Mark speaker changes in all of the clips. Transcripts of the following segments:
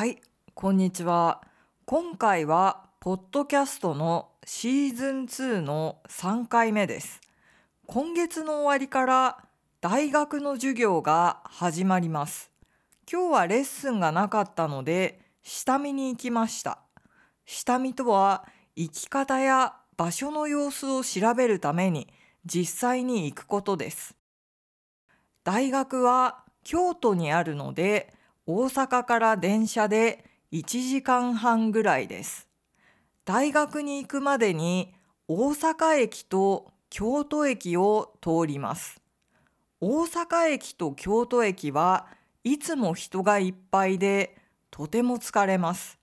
Speaker 1: はい、こんにちは。今回はポッドキャストのシーズン2の3回目です。今月の終わりから大学の授業が始まります。今日はレッスンがなかったので下見に行きました。下見とは生き方や場所の様子を調べるために実際に行くことです。大学は京都にあるので大阪から電車で1時間半ぐらいです。大学に行くまでに大阪駅と京都駅を通ります。大阪駅と京都駅はいつも人がいっぱいでとても疲れます。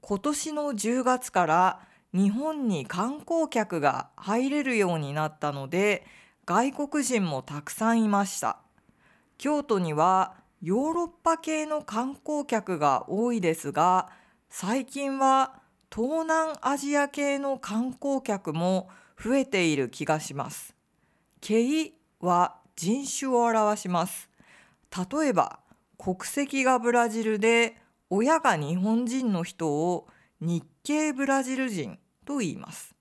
Speaker 1: 今年の10月から日本に観光客が入れるようになったので外国人もたくさんいました。京都にはヨーロッパ系の観光客が多いですが最近は東南アジア系の観光客も増えている気がします。系は人種を表します。例えば国籍がブラジルで親が日本人の人を日系ブラジル人と言います。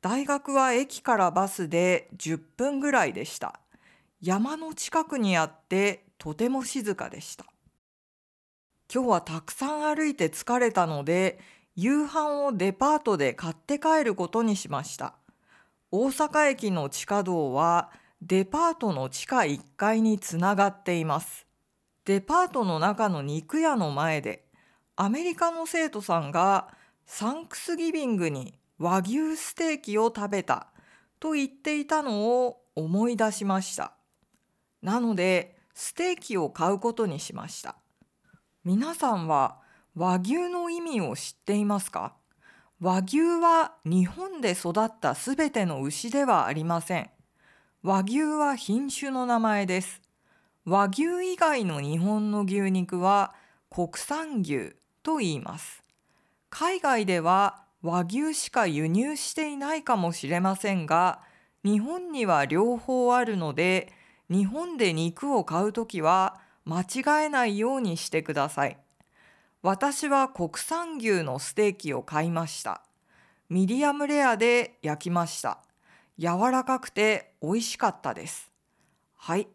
Speaker 1: 大学は駅からバスで10分ぐらいでした。山の近くにあってとても静かでした。今日はたくさん歩いて疲れたので夕飯をデパートで買って帰ることにしました。大阪駅の地下道はデパートの地下1階につながっています。デパートの中の肉屋の前でアメリカの生徒さんがサンクスギビングに和牛ステーキを食べたと言っていたのを思い出しました。なのでステーキを買うことにしました。皆さんは和牛の意味を知っていますか？和牛は日本で育ったすべての牛ではありません。和牛は品種の名前です。和牛以外の日本の牛肉は国産牛と言います。海外では和牛しか輸入していないかもしれませんが、日本には両方あるので、日本で肉を買うときは間違えないようにしてください。私は国産牛のステーキを買いました。ミディアムレアで焼きました。柔らかくて美味しかったです。はい。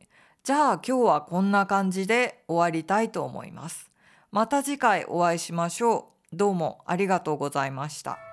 Speaker 1: じゃあ今日はこんな感じで終わりたいと思います。また次回お会いしましょう。どうもありがとうございました。